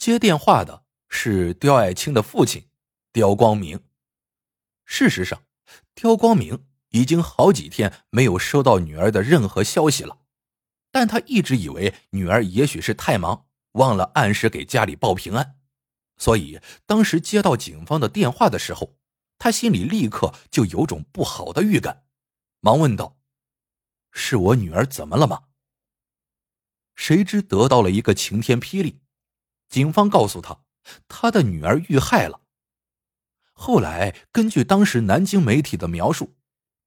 接电话的是刁爱青的父亲刁光明。事实上，刁光明已经好几天没有收到女儿的任何消息了，但他一直以为女儿也许是太忙，忘了按时给家里报平安，所以当时接到警方的电话的时候，他心里立刻就有种不好的预感，忙问道：“是我女儿怎么了吗？”谁知得到了一个晴天霹雳，警方告诉他，他的女儿遇害了。后来，根据当时南京媒体的描述，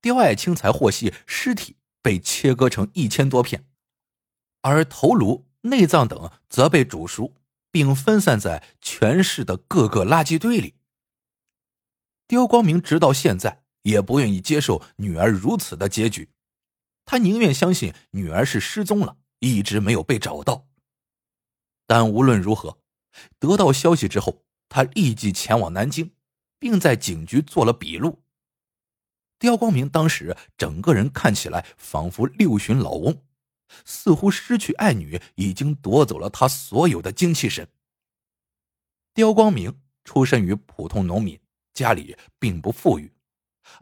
刁爱青才获悉尸体被切割成一千多片，而头颅、内脏等则被煮熟，并分散在全市的各个垃圾堆里。刁光明直到现在也不愿意接受女儿如此的结局，他宁愿相信女儿是失踪了，一直没有被找到。但无论如何，得到消息之后，他立即前往南京。并在警局做了笔录。刁光明当时整个人看起来仿佛六旬老翁，似乎失去爱女已经夺走了他所有的精气神。刁光明出身于普通农民，家里并不富裕，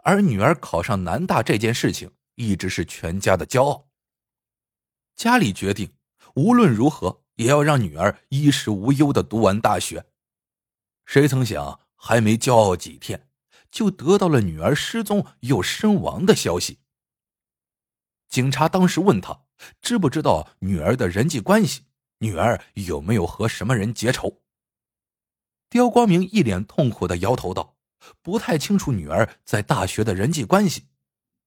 而女儿考上南大这件事情一直是全家的骄傲。家里决定无论如何也要让女儿衣食无忧的读完大学。谁曾想？还没骄傲几天，就得到了女儿失踪又身亡的消息。警察当时问他知不知道女儿的人际关系，女儿有没有和什么人结仇。刁光明一脸痛苦的摇头道：“不太清楚女儿在大学的人际关系，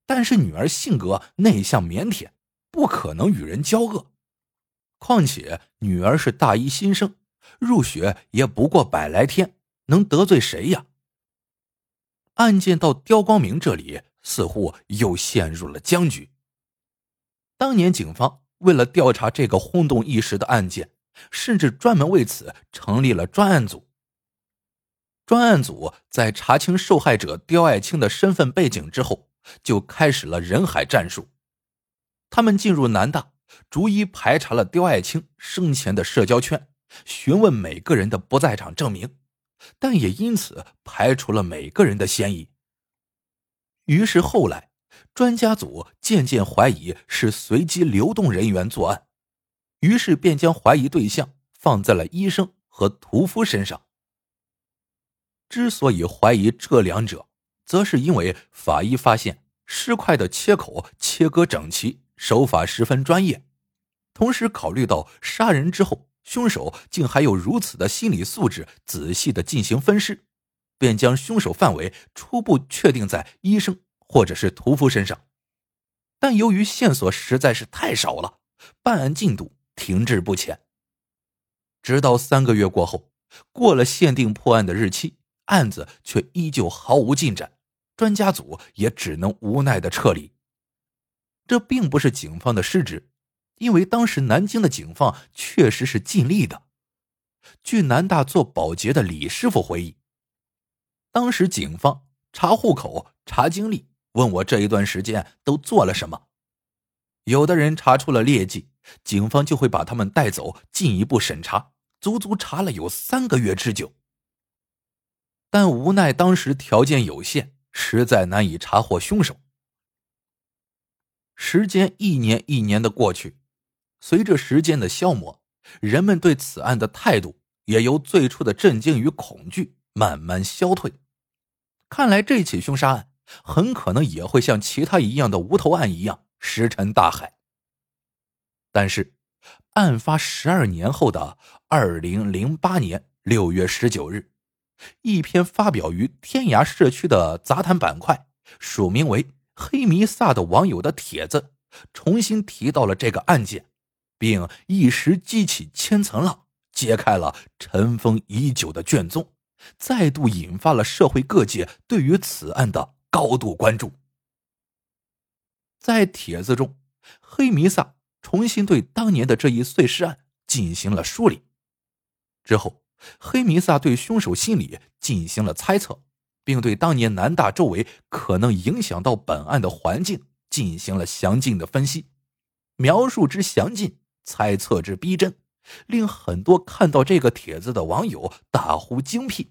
但是女儿性格内向腼腆，不可能与人交恶。况且女儿是大一新生，入学也不过百来天。”能得罪谁呀？案件到刁光明这里，似乎又陷入了僵局。当年警方为了调查这个轰动一时的案件，甚至专门为此成立了专案组。专案组在查清受害者刁爱青的身份背景之后，就开始了人海战术。他们进入南大，逐一排查了刁爱青生前的社交圈，询问每个人的不在场证明。但也因此排除了每个人的嫌疑。于是后来，专家组渐渐怀疑是随机流动人员作案，于是便将怀疑对象放在了医生和屠夫身上。之所以怀疑这两者，则是因为法医发现尸块的切口切割整齐，手法十分专业，同时考虑到杀人之后。凶手竟还有如此的心理素质，仔细的进行分尸，便将凶手范围初步确定在医生或者是屠夫身上。但由于线索实在是太少了，办案进度停滞不前。直到三个月过后，过了限定破案的日期，案子却依旧毫无进展，专家组也只能无奈的撤离。这并不是警方的失职。因为当时南京的警方确实是尽力的。据南大做保洁的李师傅回忆，当时警方查户口、查经历，问我这一段时间都做了什么。有的人查出了劣迹，警方就会把他们带走进一步审查，足足查了有三个月之久。但无奈当时条件有限，实在难以查获凶手。时间一年一年的过去。随着时间的消磨，人们对此案的态度也由最初的震惊与恐惧慢慢消退。看来这起凶杀案很可能也会像其他一样的无头案一样石沉大海。但是，案发十二年后的二零零八年六月十九日，一篇发表于天涯社区的杂谈板块，署名为“黑弥撒”的网友的帖子，重新提到了这个案件。并一时激起千层浪，揭开了尘封已久的卷宗，再度引发了社会各界对于此案的高度关注。在帖子中，黑弥撒重新对当年的这一碎尸案进行了梳理。之后，黑弥撒对凶手心理进行了猜测，并对当年南大周围可能影响到本案的环境进行了详尽的分析，描述之详尽。猜测之逼真，令很多看到这个帖子的网友大呼精辟，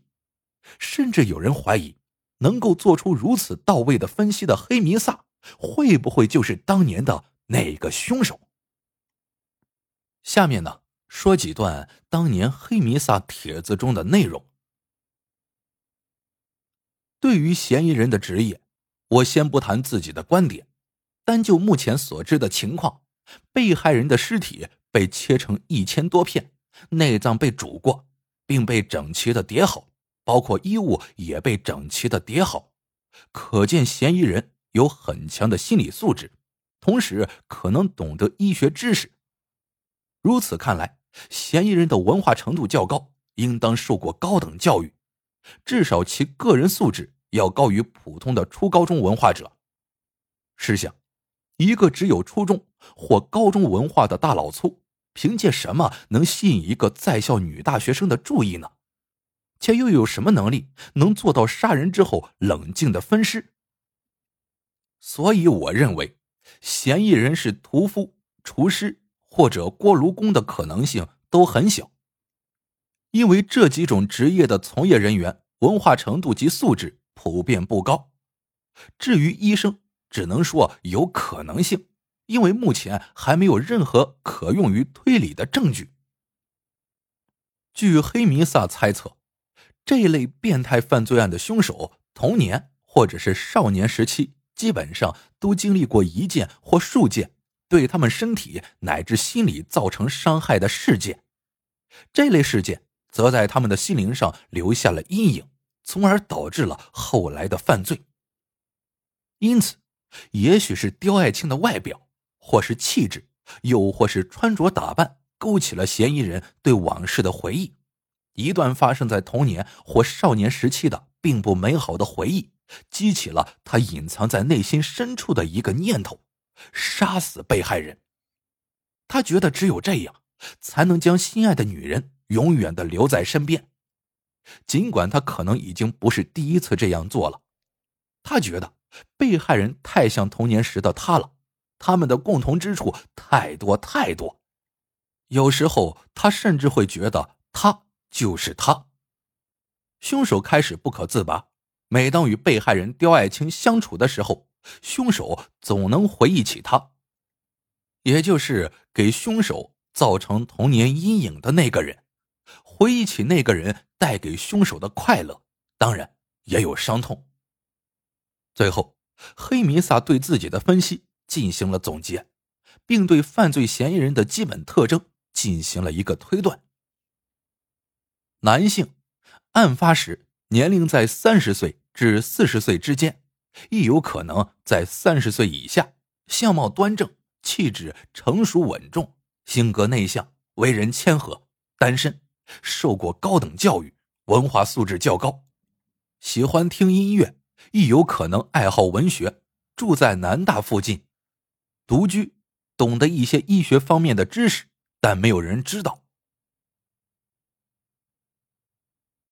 甚至有人怀疑，能够做出如此到位的分析的黑弥撒，会不会就是当年的那个凶手？下面呢，说几段当年黑弥撒帖子中的内容。对于嫌疑人的职业，我先不谈自己的观点，单就目前所知的情况，被害人的尸体被切成一千多片，内脏被煮过，并被整齐的叠好，包括衣物也被整齐的叠好，可见嫌疑人有很强的心理素质，同时可能懂得医学知识。如此看来，嫌疑人的文化程度较高，应当受过高等教育。至少其个人素质要高于普通的初高中文化者。试想，一个只有初中或高中文化的大老粗，凭借什么能吸引一个在校女大学生的注意呢？且又有什么能力能做到杀人之后冷静的分尸？所以，我认为嫌疑人是屠夫、厨师或者锅炉工的可能性都很小。因为这几种职业的从业人员文化程度及素质普遍不高，至于医生，只能说有可能性，因为目前还没有任何可用于推理的证据。据黑弥撒猜测，这类变态犯罪案的凶手童年或者是少年时期，基本上都经历过一件或数件对他们身体乃至心理造成伤害的事件，这类事件。则在他们的心灵上留下了阴影，从而导致了后来的犯罪。因此，也许是刁爱青的外表，或是气质，又或是穿着打扮，勾起了嫌疑人对往事的回忆。一段发生在童年或少年时期的并不美好的回忆，激起了他隐藏在内心深处的一个念头：杀死被害人。他觉得只有这样，才能将心爱的女人。永远的留在身边，尽管他可能已经不是第一次这样做了。他觉得被害人太像童年时的他了，他们的共同之处太多太多。有时候他甚至会觉得他就是他。凶手开始不可自拔，每当与被害人刁爱青相处的时候，凶手总能回忆起他，也就是给凶手造成童年阴影的那个人。回忆起那个人带给凶手的快乐，当然也有伤痛。最后，黑弥撒对自己的分析进行了总结，并对犯罪嫌疑人的基本特征进行了一个推断：男性，案发时年龄在三十岁至四十岁之间，亦有可能在三十岁以下，相貌端正，气质成熟稳重，性格内向，为人谦和，单身。受过高等教育，文化素质较高，喜欢听音乐，亦有可能爱好文学，住在南大附近，独居，懂得一些医学方面的知识，但没有人知道。